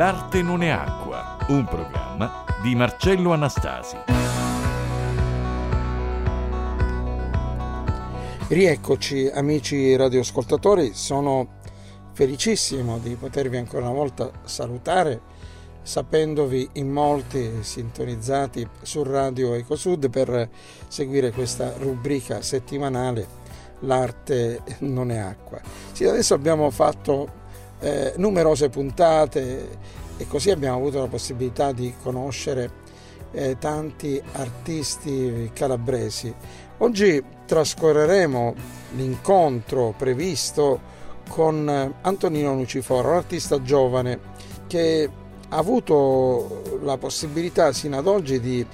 L'arte non è acqua, un programma di Marcello Anastasi. Rieccoci amici radioascoltatori, sono felicissimo di potervi ancora una volta salutare sapendovi in molti sintonizzati su Radio Ecosud per seguire questa rubrica settimanale L'arte non è acqua. Sì, adesso abbiamo fatto eh, numerose puntate e così abbiamo avuto la possibilità di conoscere eh, tanti artisti calabresi. Oggi trascorreremo l'incontro previsto con Antonino Luciforo, un artista giovane che ha avuto la possibilità sino ad oggi di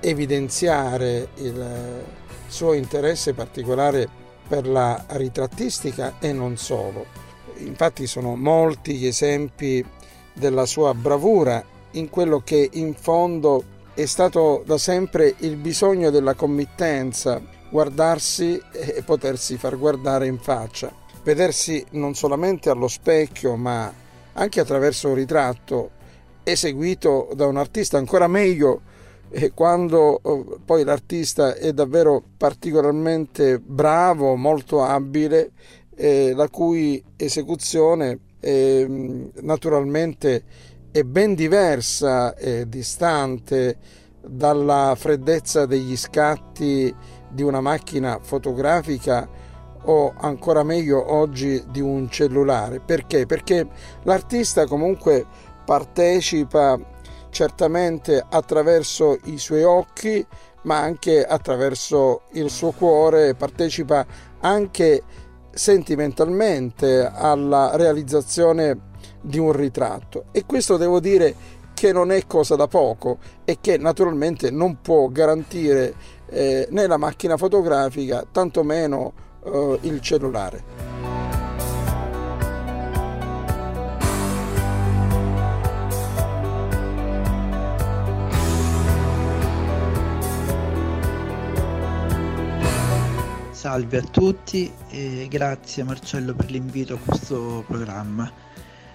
evidenziare il suo interesse particolare per la ritrattistica e non solo. Infatti sono molti gli esempi della sua bravura in quello che in fondo è stato da sempre il bisogno della committenza, guardarsi e potersi far guardare in faccia, vedersi non solamente allo specchio ma anche attraverso un ritratto eseguito da un artista ancora meglio quando oh, poi l'artista è davvero particolarmente bravo, molto abile, eh, la cui esecuzione eh, naturalmente è ben diversa e distante dalla freddezza degli scatti di una macchina fotografica o ancora meglio oggi di un cellulare. Perché? Perché l'artista comunque partecipa certamente attraverso i suoi occhi, ma anche attraverso il suo cuore, partecipa anche sentimentalmente alla realizzazione di un ritratto. E questo devo dire che non è cosa da poco e che naturalmente non può garantire eh, né la macchina fotografica, tantomeno eh, il cellulare. Salve a tutti e grazie Marcello per l'invito a questo programma.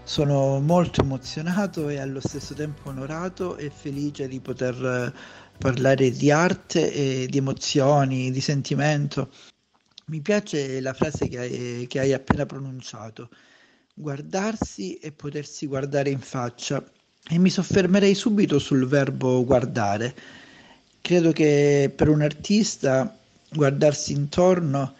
Sono molto emozionato e allo stesso tempo onorato e felice di poter parlare di arte di emozioni, di sentimento. Mi piace la frase che hai, che hai appena pronunciato, guardarsi e potersi guardare in faccia. E mi soffermerei subito sul verbo guardare. Credo che per un artista guardarsi intorno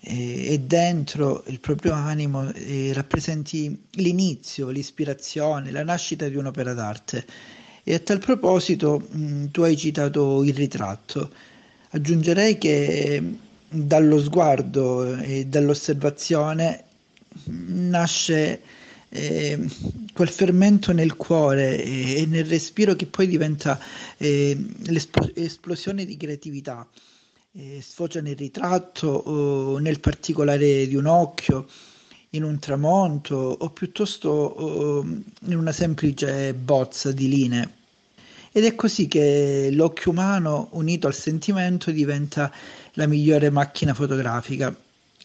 eh, e dentro il proprio animo eh, rappresenti l'inizio, l'ispirazione, la nascita di un'opera d'arte. E a tal proposito mm, tu hai citato il ritratto. Aggiungerei che mm, dallo sguardo e dall'osservazione mm, nasce eh, quel fermento nel cuore e, nel respiro che poi diventa eh, l'esplosione di creatività sfocia nel ritratto o nel particolare di un occhio, in un tramonto o piuttosto o in una semplice bozza di linee. Ed è così che l'occhio umano unito al sentimento diventa la migliore macchina fotografica,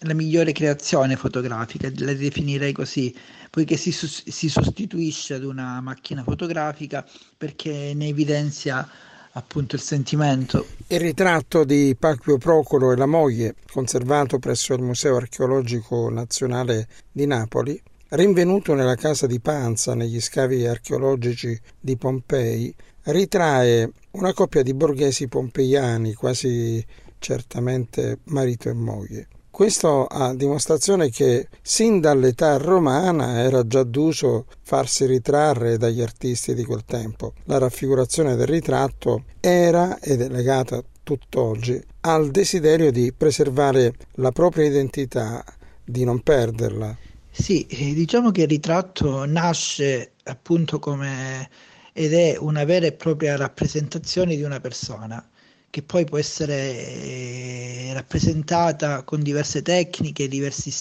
la migliore creazione fotografica, la definirei così, poiché si, si sostituisce ad una macchina fotografica perché ne evidenzia appunto il sentimento. Il ritratto di Pacquio Procolo e la moglie, conservato presso il Museo archeologico nazionale di Napoli, rinvenuto nella casa di Panza negli scavi archeologici di Pompei, ritrae una coppia di borghesi pompeiani, quasi certamente marito e moglie. Questo a dimostrazione che sin dall'età romana era già d'uso farsi ritrarre dagli artisti di quel tempo. La raffigurazione del ritratto era ed è legata tutt'oggi al desiderio di preservare la propria identità, di non perderla. Sì, eh, diciamo che il ritratto nasce appunto come ed è una vera e propria rappresentazione di una persona che poi può essere eh, rappresentata con diverse tecniche, diversi,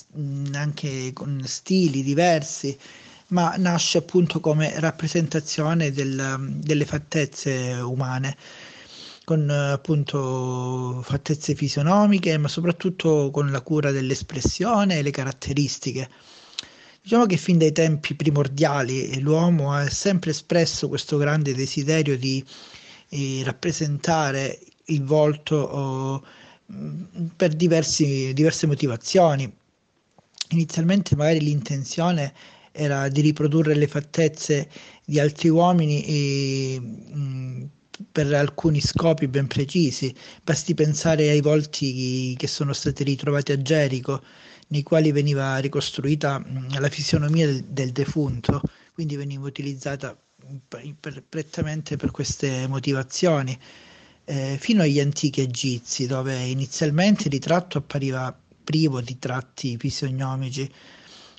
anche con stili diversi, ma nasce appunto come rappresentazione del, delle fattezze umane, con appunto fattezze fisionomiche, ma soprattutto con la cura dell'espressione e le caratteristiche. Diciamo che fin dai tempi primordiali l'uomo ha sempre espresso questo grande desiderio di eh, rappresentare il volto oh, per diversi, diverse motivazioni. Inizialmente magari l'intenzione era di riprodurre le fattezze di altri uomini e, mh, per alcuni scopi ben precisi. Basti pensare ai volti che sono stati ritrovati a Gerico, nei quali veniva ricostruita mh, la fisionomia del, del, defunto, quindi veniva utilizzata per, per, prettamente per queste motivazioni. Eh, fino agli antichi egizi, dove inizialmente il ritratto appariva privo di tratti fisionomici,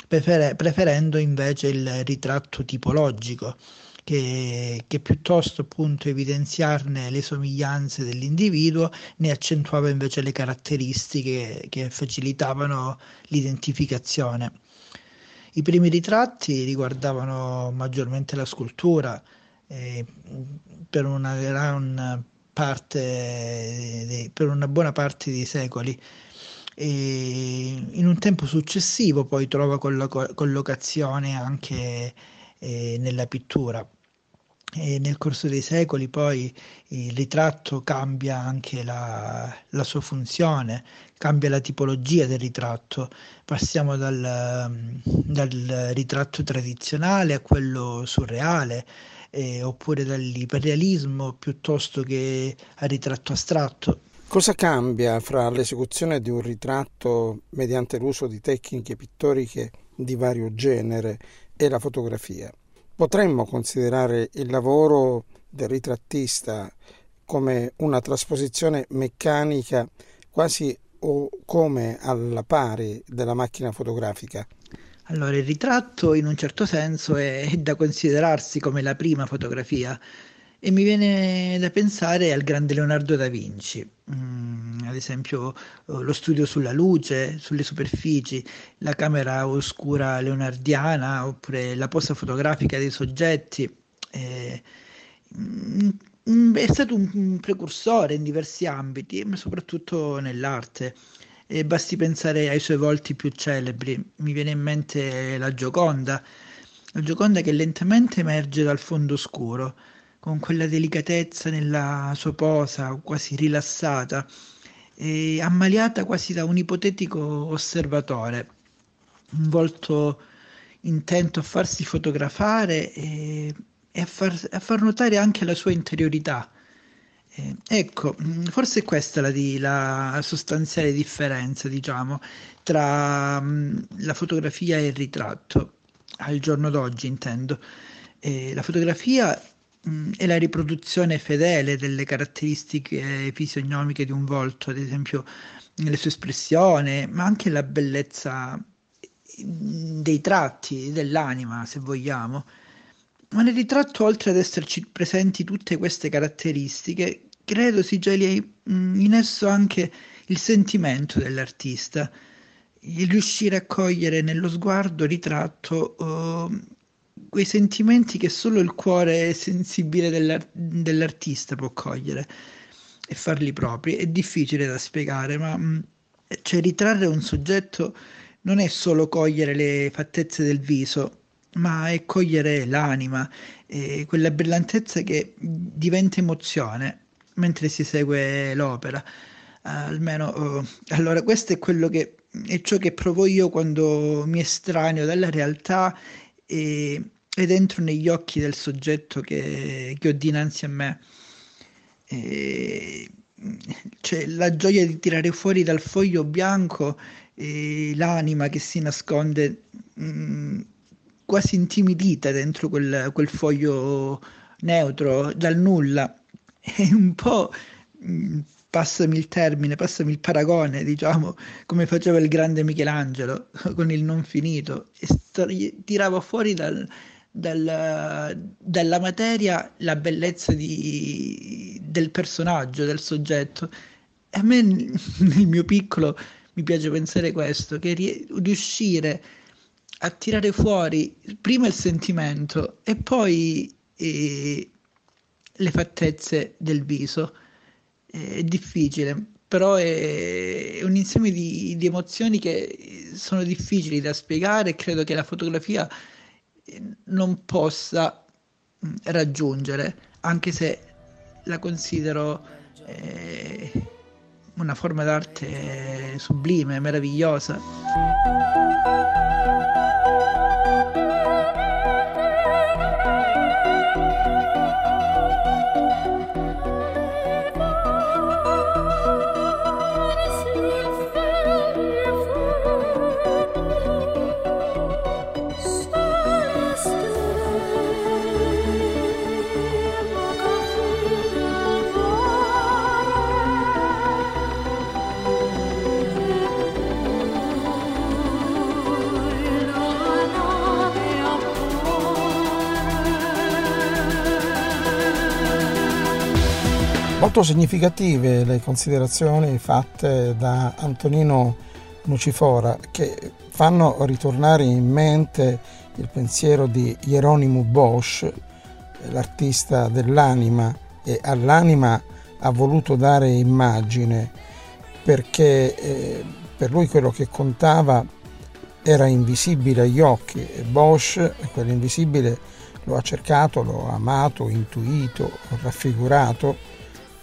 prefer- preferendo invece il ritratto tipologico, che, che, piuttosto appunto evidenziarne le somiglianze dell'individuo ne accentuava invece le caratteristiche che facilitavano l'identificazione. I primi ritratti riguardavano maggiormente la scultura, eh, per, una gran parte, per una buona parte dei secoli e in un tempo successivo poi trova collocazione anche eh, nella pittura. E nel corso dei secoli poi il ritratto cambia anche la, la, sua funzione, cambia la tipologia del ritratto, passiamo dal, dal ritratto tradizionale a quello surreale, eh, oppure dall'iperrealismo piuttosto che al ritratto astratto. Cosa cambia fra l'esecuzione di un ritratto mediante l'uso di tecniche pittoriche di vario genere e la fotografia? Potremmo considerare il lavoro del ritrattista come una trasposizione meccanica quasi o come alla pari della macchina fotografica? Allora, il ritratto in un certo senso è da considerarsi come la prima fotografia, e mi viene da pensare al grande Leonardo da Vinci, mm, ad esempio eh, lo studio sulla luce, sulle superfici, la camera oscura leonardiana oppure la posa fotografica dei soggetti. Eh, mm, è stato un precursore in diversi ambiti, ma soprattutto nell'arte. E basti pensare ai suoi volti più celebri. Mi viene in mente la Gioconda, la Gioconda che lentamente emerge dal fondo scuro con quella delicatezza nella sua posa, quasi rilassata, e ammaliata quasi da un ipotetico osservatore, un volto intento a farsi fotografare e, e a, far, a, far, notare anche la sua interiorità. Eh, ecco, forse questa è la, la, sostanziale differenza, diciamo, tra mh, la fotografia e il ritratto, al giorno d'oggi intendo. Eh, la fotografia Mm, è la riproduzione fedele delle caratteristiche fisionomiche di un volto, ad esempio le sue espressioni, ma anche la bellezza mm, dei tratti dell'anima, se vogliamo. Ma nel ritratto, oltre ad esserci presenti tutte queste caratteristiche, credo si geli mm, in esso anche il sentimento dell'artista, il riuscire a cogliere nello sguardo ritratto uh, quei sentimenti che solo il cuore sensibile dell'ar- dell'artista può cogliere e farli propri. È difficile da spiegare, ma mh, mm, cioè, ritrarre un soggetto non è solo cogliere le fattezze del viso, ma è cogliere l'anima, e quella brillantezza che diventa emozione mentre si segue l'opera. almeno, oh, allora, questo è quello che è ciò che provo io quando mi estraneo dalla realtà e, ed entro negli occhi del soggetto che, che ho dinanzi a me. E, cioè, la gioia di tirare fuori dal foglio bianco e l'anima che si nasconde mh, mm, quasi intimidita dentro quel, quel, foglio neutro dal nulla. È un po', mm, passami il termine, passami il paragone, diciamo, come faceva il grande Michelangelo con il non finito, e tirava fuori dal, dal, dalla materia la bellezza di, del personaggio, del soggetto. E a me, nel mio piccolo, mi piace pensare questo, che riuscire a tirare fuori prima il sentimento e poi eh, le fattezze del viso è difficile. però è un insieme di, di, emozioni che sono difficili da spiegare e credo che la fotografia eh, non possa mm, raggiungere, anche se la considero eh, una forma d'arte sublime, meravigliosa. Molto significative le considerazioni fatte da Antonino Nucifora che fanno ritornare in mente il pensiero di Hieronymo Bosch, l'artista dell'anima, e all'anima ha voluto dare immagine perché eh, per lui quello che contava era invisibile agli occhi e Bosch quell'invisibile lo ha cercato, lo ha amato, intuito, raffigurato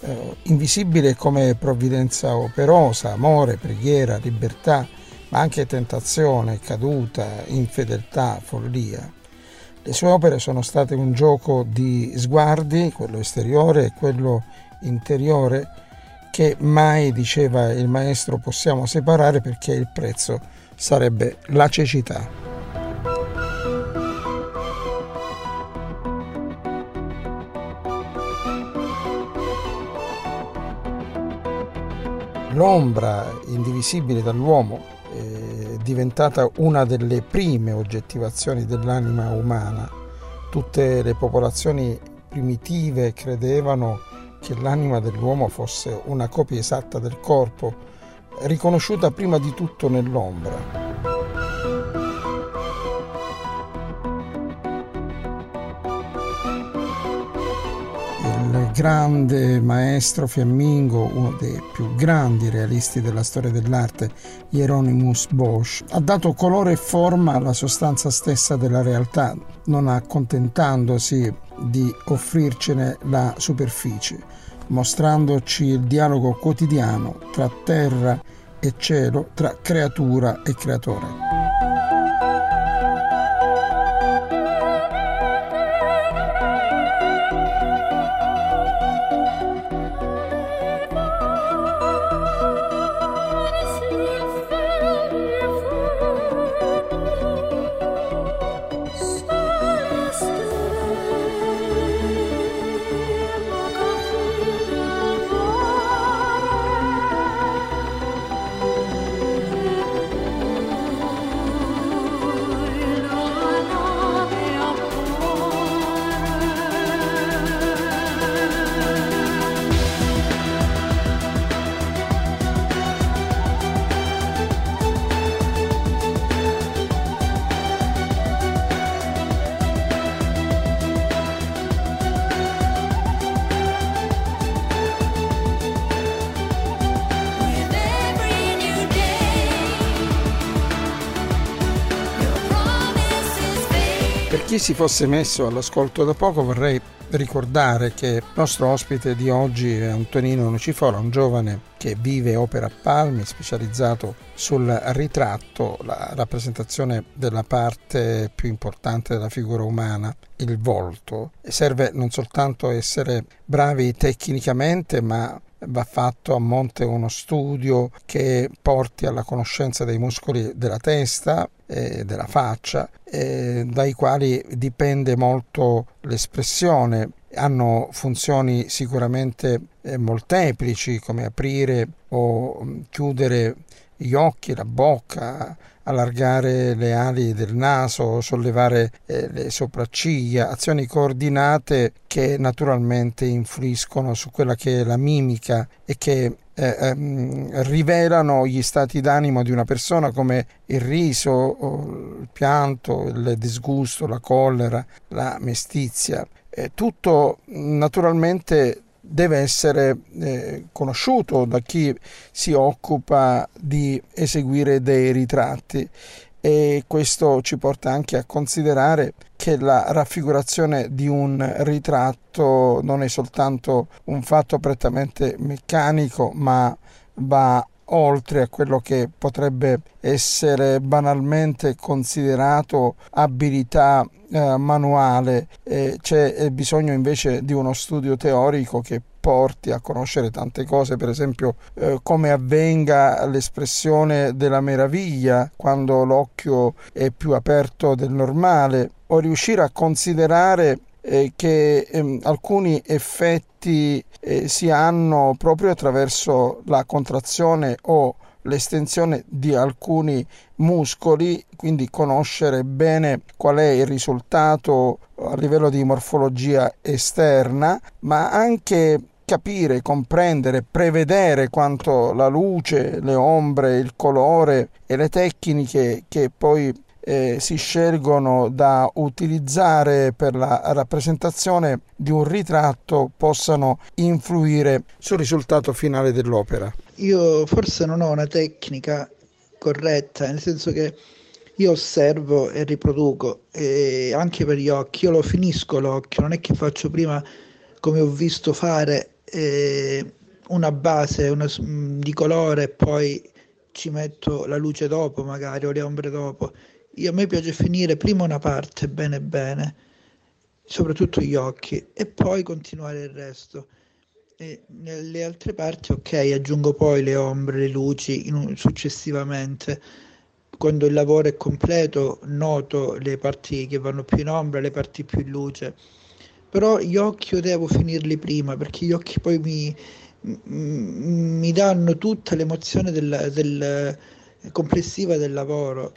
eh, invisibile come provvidenza operosa, amore, preghiera, libertà, ma anche tentazione, caduta, infedeltà, follia. Le sue opere sono state un gioco di sguardi, quello esteriore e quello interiore, che mai, diceva il maestro, possiamo separare perché il prezzo sarebbe la cecità. L'ombra indivisibile dall'uomo è diventata una delle prime oggettivazioni dell'anima umana. Tutte le popolazioni primitive credevano che l'anima dell'uomo fosse una copia esatta del corpo, riconosciuta prima di tutto nell'ombra. Grande maestro fiammingo, uno dei più grandi realisti della storia dell'arte, Hieronymus Bosch, ha dato colore e forma alla sostanza stessa della realtà, non accontentandosi di offrircene la superficie, mostrandoci il dialogo quotidiano tra terra e cielo, tra creatura e creatore. Chi si fosse messo all'ascolto da poco vorrei ricordare che il nostro ospite di oggi è Antonino Nocifora, un giovane che vive e opera a Palmi, specializzato sul ritratto, la rappresentazione della parte più importante della figura umana, il volto. E serve non soltanto essere bravi tecnicamente, ma va fatto a monte uno studio che porti alla conoscenza dei muscoli della testa e della faccia, eh, dai quali dipende molto l'espressione. Hanno funzioni sicuramente eh, molteplici come aprire o mm, chiudere gli occhi, la bocca, allargare le ali del naso, sollevare eh, le sopracciglia, azioni coordinate che naturalmente influiscono su quella che è la mimica e che eh, ehm, rivelano gli stati d'animo di una persona come il riso, il pianto, il disgusto, la collera, la mestizia. Eh, tutto naturalmente deve essere eh, conosciuto da chi si occupa di eseguire dei ritratti e questo ci porta anche a considerare che la raffigurazione di un ritratto non è soltanto un fatto prettamente meccanico ma va oltre a quello che potrebbe essere banalmente considerato abilità eh, manuale, eh, c'è bisogno invece di uno studio teorico che porti a conoscere tante cose, per esempio eh, come avvenga l'espressione della meraviglia quando l'occhio è più aperto del normale, o riuscire a considerare eh, che ehm, alcuni effetti eh, si hanno proprio attraverso la contrazione o l'estensione di alcuni muscoli, quindi conoscere bene qual è il risultato a livello di morfologia esterna, ma anche capire, comprendere, prevedere quanto la luce, le ombre, il colore e le tecniche che poi eh, si scelgono da utilizzare per la rappresentazione di un ritratto possano influire sul risultato finale dell'opera. Io forse non ho una tecnica corretta, nel senso che io osservo e riproduco e anche per gli occhi, io lo finisco l'occhio, non è che faccio prima come ho visto fare eh, una base una, di colore e poi ci metto la luce dopo magari o le ombre dopo. Io, a me piace finire prima una parte bene bene, soprattutto gli occhi, e poi continuare il resto. E nelle altre parti, ok, aggiungo poi le ombre, le luci in, successivamente. Quando il lavoro è completo, noto le parti che vanno più in ombra, le parti più in luce però gli occhi io devo finirli prima perché gli occhi poi mi, mi danno tutta l'emozione del, del, complessiva del lavoro.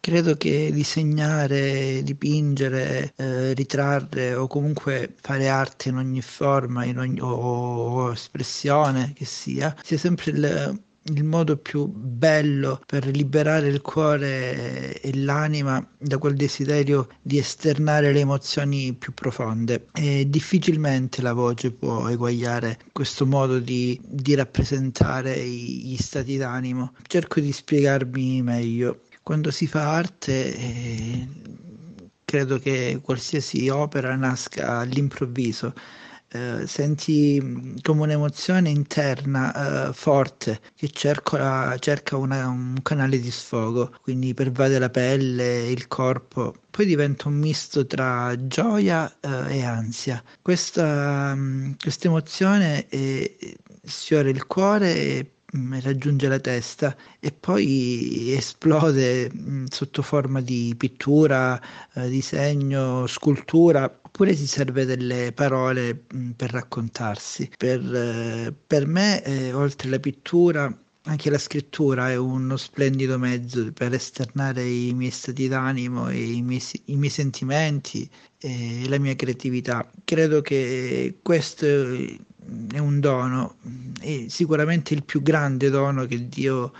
Credo che disegnare, dipingere, eh, ritrarre o comunque fare arte in ogni forma in ogni, o, o, espressione che sia, sia sempre il, il modo più bello per liberare il cuore e l'anima da quel desiderio di esternare le emozioni più profonde. E difficilmente la voce può eguagliare questo modo di, di rappresentare gli stati d'animo. Cerco di spiegarmi meglio. Quando si fa arte eh, credo che qualsiasi opera nasca all'improvviso eh, senti mm, come un'emozione interna eh, forte che cerca, cerca una, un canale di sfogo, quindi pervade la pelle, il corpo, poi diventa un misto tra gioia eh, e ansia. Questa, mm, emozione eh, sfiora il cuore e mm, raggiunge la testa e poi esplode sotto forma di pittura, eh, disegno, scultura oppure si serve delle parole mh, per raccontarsi. Per, eh, per me, eh, oltre alla pittura, anche la scrittura è uno splendido mezzo per esternare i miei stati d'animo i miei, i miei sentimenti e la mia creatività. Credo che questo è un dono e sicuramente il più grande dono che Dio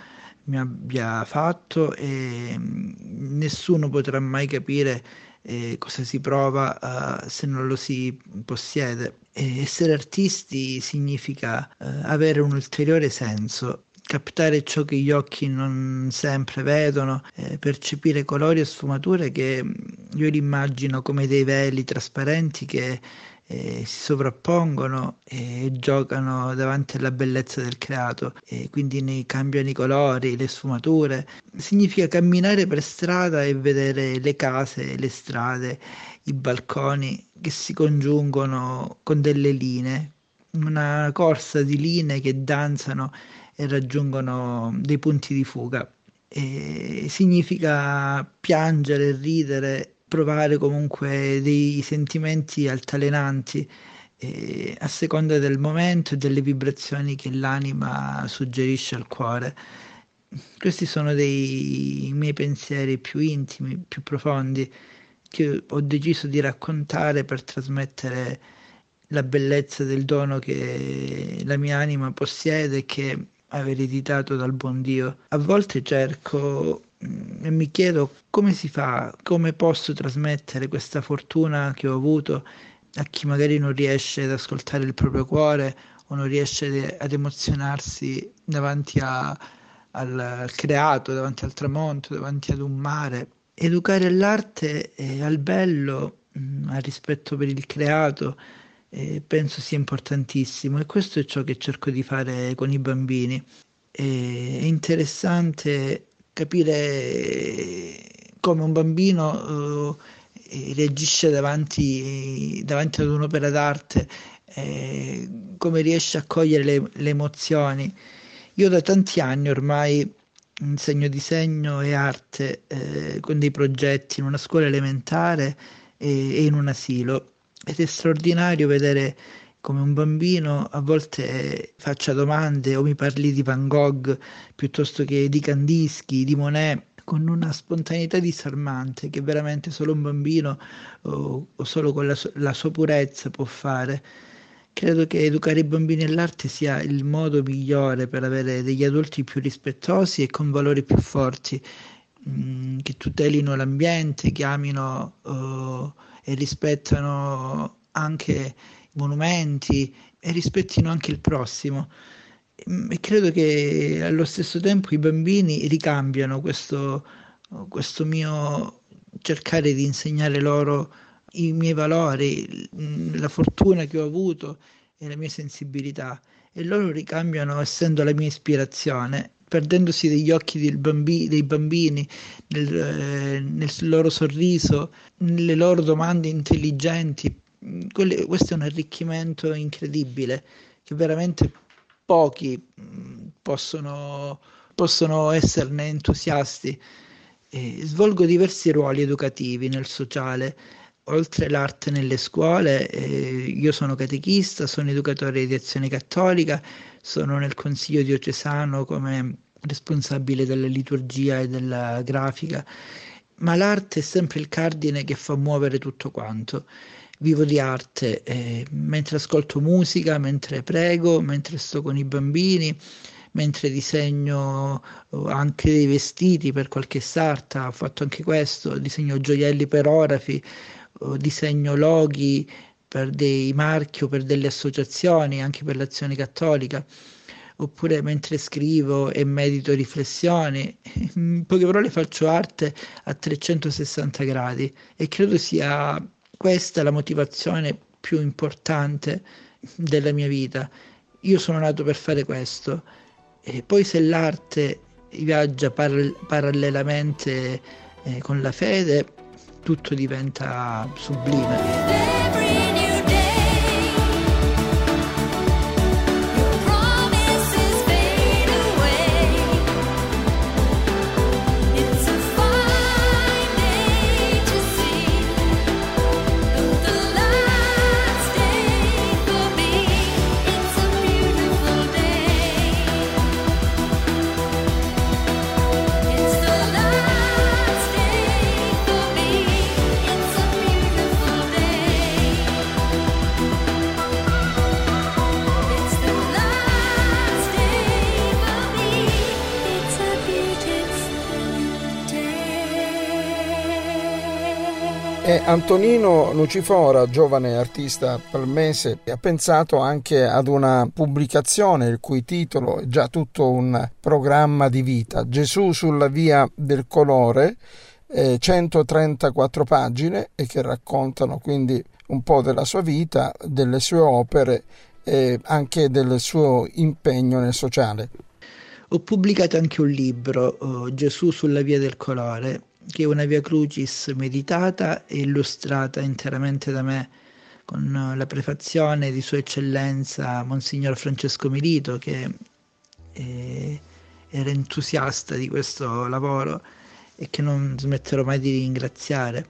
mi abbia fatto e nessuno potrà mai capire eh, cosa si prova uh, se non lo si possiede. E essere artisti significa uh, avere un ulteriore senso, captare ciò che gli occhi non sempre vedono, eh, percepire colori e sfumature che io li immagino come dei veli trasparenti che eh, si sovrappongono e giocano davanti alla bellezza del creato e quindi ne cambiano i colori, le sfumature. Significa camminare per strada e vedere le case, le strade, i balconi che si congiungono con delle linee, una corsa di linee che danzano e raggiungono dei punti di fuga. E significa piangere, ridere provare comunque dei sentimenti altalenanti eh, a seconda del momento e delle vibrazioni che l'anima suggerisce al cuore. Questi sono dei miei pensieri più intimi, più profondi, che ho deciso di raccontare per trasmettere la bellezza del dono che la mia anima possiede e che ha ereditato dal buon Dio. A volte cerco e mi chiedo come si fa, come posso trasmettere questa fortuna che ho avuto a chi magari non riesce ad ascoltare il proprio cuore o non riesce ad emozionarsi davanti a, al, creato, davanti al tramonto, davanti ad un mare. Educare all'arte e al bello, mh, al rispetto per il creato, eh, penso sia importantissimo e questo è ciò che cerco di fare con i bambini. È interessante capire come un bambino eh, reagisce davanti, davanti, ad un'opera d'arte, eh, come riesce a cogliere le, le emozioni. Io da tanti anni ormai insegno disegno e arte eh, con dei progetti in una scuola elementare e, e, in un asilo ed è straordinario vedere come un bambino a volte faccia domande o mi parli di Van Gogh piuttosto che di Kandinsky, di Monet con una spontaneità disarmante che veramente solo un bambino o, o solo con la, la sua purezza può fare. Credo che educare i bambini all'arte sia il modo migliore per avere degli adulti più rispettosi e con valori più forti, mm, che tutelino l'ambiente, che amino uh, e rispettano anche monumenti e rispettino anche il prossimo. Mm, e credo che allo stesso tempo i bambini ricambiano questo, questo mio cercare di insegnare loro i miei valori, la fortuna che ho avuto e la mia sensibilità e loro ricambiano essendo la mia ispirazione, perdendosi degli occhi bambi, dei bambini, nel, eh, nel, loro sorriso, nelle loro domande intelligenti. Quelle, questo è un arricchimento incredibile che veramente pochi possono, possono esserne entusiasti. Eh, svolgo diversi ruoli educativi nel sociale oltre l'arte nelle scuole, eh, io sono catechista, sono educatore di azione cattolica, sono nel consiglio diocesano come responsabile della liturgia e della grafica, ma l'arte è sempre il cardine che fa muovere tutto quanto. Vivo di arte eh, mentre ascolto musica, mentre prego, mentre sto con i bambini, mentre disegno eh, anche dei vestiti per qualche sarta, ho fatto anche questo, disegno gioielli per orafi, disegno loghi per dei marchi o per delle associazioni, anche per l'azione cattolica, oppure mentre scrivo e medito riflessioni, in poche parole faccio arte a 360 gradi e credo sia questa la motivazione più importante della mia vita. Io sono nato per fare questo e poi se l'arte viaggia par- parallelamente eh, con la fede, tutto diventa sublime. Antonino Lucifora, giovane artista palmese, ha pensato anche ad una pubblicazione il cui titolo è già tutto un programma di vita, Gesù sulla via del colore, eh, 134 pagine e che raccontano quindi un po' della sua vita, delle sue opere e anche del suo impegno nel sociale. Ho pubblicato anche un libro, oh, Gesù sulla via del colore, che è una Via Crucis meditata e illustrata interamente da me con la prefazione di Sua Eccellenza Monsignor Francesco Milito che è, era entusiasta di questo lavoro e che non smetterò mai di ringraziare.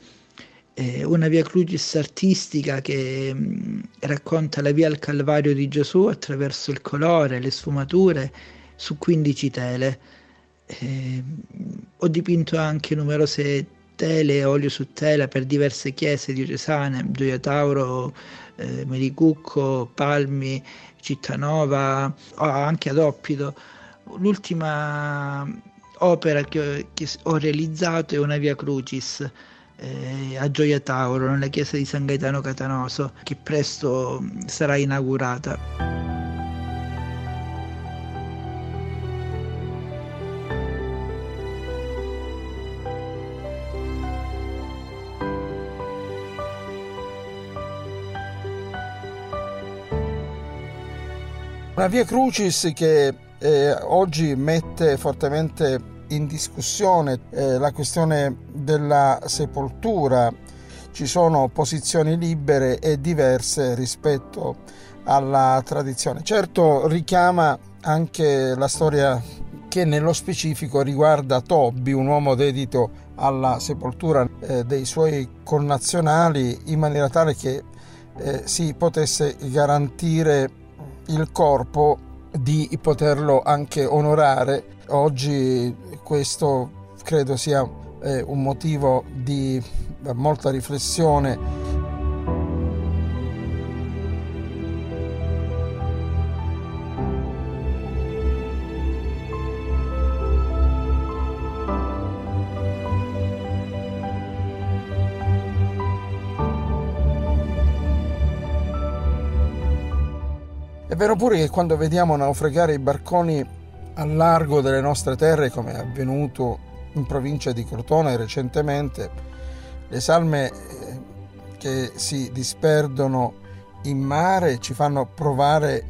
È una Via Crucis artistica che mh, racconta la via al Calvario di Gesù attraverso il colore, le sfumature su 15 tele eh, ho dipinto anche numerose tele, olio su tela per diverse chiese diocesane, Gioia Tauro, eh, Mericucco, Palmi, Cittanova, anche ad Oppido. L'ultima opera che ho, che ho realizzato è una Via Crucis eh, a Gioia Tauro, nella chiesa di San Gaetano Catanoso, che presto sarà inaugurata. Una via Crucis che eh, oggi mette fortemente in discussione eh, la questione della sepoltura. Ci sono posizioni libere e diverse rispetto alla tradizione. Certo richiama anche la storia che nello specifico riguarda Tobbi, un uomo dedito alla sepoltura eh, dei suoi connazionali in maniera tale che eh, si potesse garantire il corpo di poterlo anche onorare. Oggi questo credo sia eh, un motivo di molta riflessione vero pure che quando vediamo naufragare i barconi a largo delle nostre terre, come è avvenuto in provincia di Crotone recentemente, le salme eh, che si disperdono in mare ci fanno provare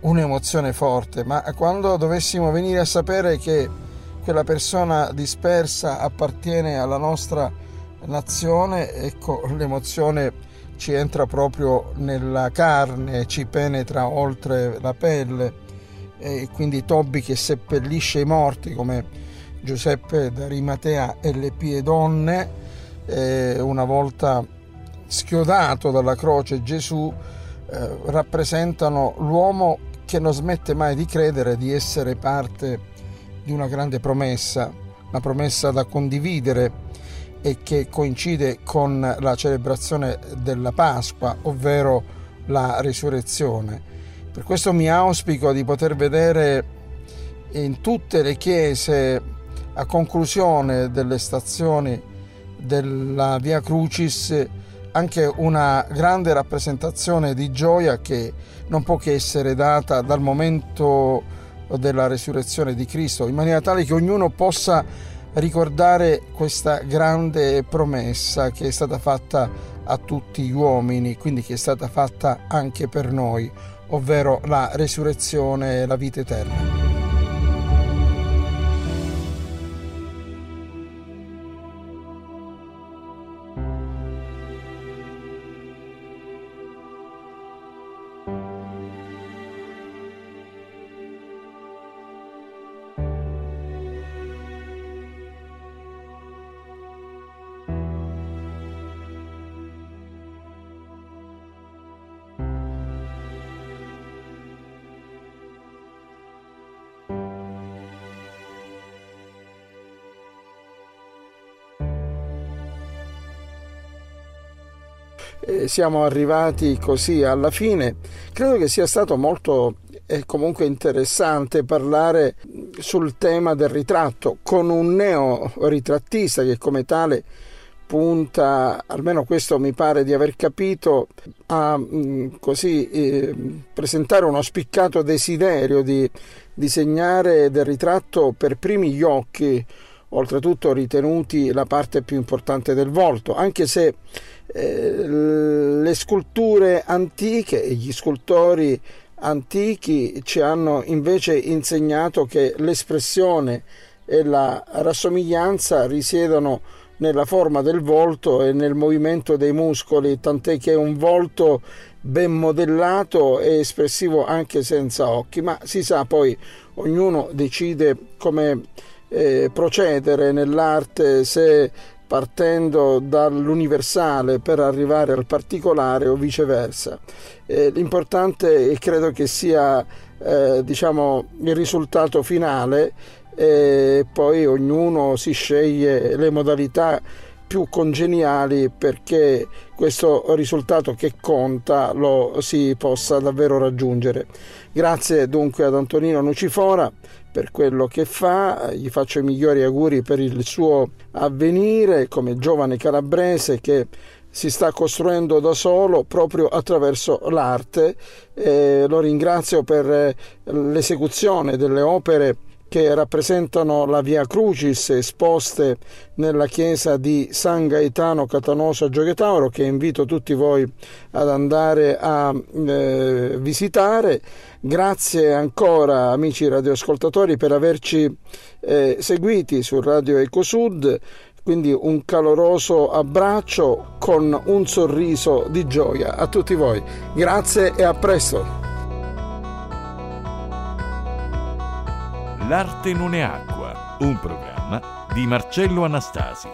un'emozione forte, ma quando dovessimo venire a sapere che quella persona dispersa appartiene alla nostra nazione, ecco l'emozione ci entra proprio nella carne, ci penetra oltre la pelle e quindi Tobbi che seppellisce i morti come Giuseppe d'Arimatea e le pie donne, eh, una volta schiodato dalla croce Gesù, eh, rappresentano l'uomo che non smette mai di credere di essere parte di una grande promessa, una promessa da condividere e che coincide con la celebrazione della Pasqua, ovvero la risurrezione. Per questo mi auspico di poter vedere in tutte le chiese a conclusione delle stazioni della Via Crucis anche una grande rappresentazione di gioia che non può che essere data dal momento della resurrezione di Cristo, in maniera tale che ognuno possa ricordare questa grande promessa che è stata fatta a tutti gli uomini, quindi che è stata fatta anche per noi, ovvero la resurrezione e la vita eterna. Siamo arrivati così alla fine. Credo che sia stato molto e eh, comunque interessante parlare sul tema del ritratto con un neo ritrattista che come tale punta, almeno questo mi pare di aver capito, a mm, così eh, presentare uno spiccato desiderio di disegnare del ritratto per primi gli occhi, oltretutto ritenuti la parte più importante del volto, anche se le sculture antiche e gli scultori antichi ci hanno invece insegnato che l'espressione e la rassomiglianza risiedono nella forma del volto e nel movimento dei muscoli, tant'è che un volto ben modellato è espressivo anche senza occhi, ma si sa poi ognuno decide come eh, procedere nell'arte, se partendo dall'universale per arrivare al particolare o viceversa. Eh, l'importante credo che sia eh, diciamo, il risultato finale e poi ognuno si sceglie le modalità più congeniali perché questo risultato che conta lo si possa davvero raggiungere. Grazie dunque ad Antonino Nucifora per quello che fa, gli faccio i migliori auguri per il suo avvenire come giovane calabrese che si sta costruendo da solo proprio attraverso l'arte. Eh, lo ringrazio per eh, l'esecuzione delle opere che rappresentano la Via Crucis esposte nella chiesa di San Gaetano Catanoso a Giochetauro che invito tutti voi ad andare a eh, visitare. Grazie ancora amici radioascoltatori per averci eh, seguiti su Radio Ecosud. Quindi un caloroso abbraccio con un sorriso di gioia a tutti voi. Grazie e a presto. L'arte non è acqua, un programma di Marcello Anastasi.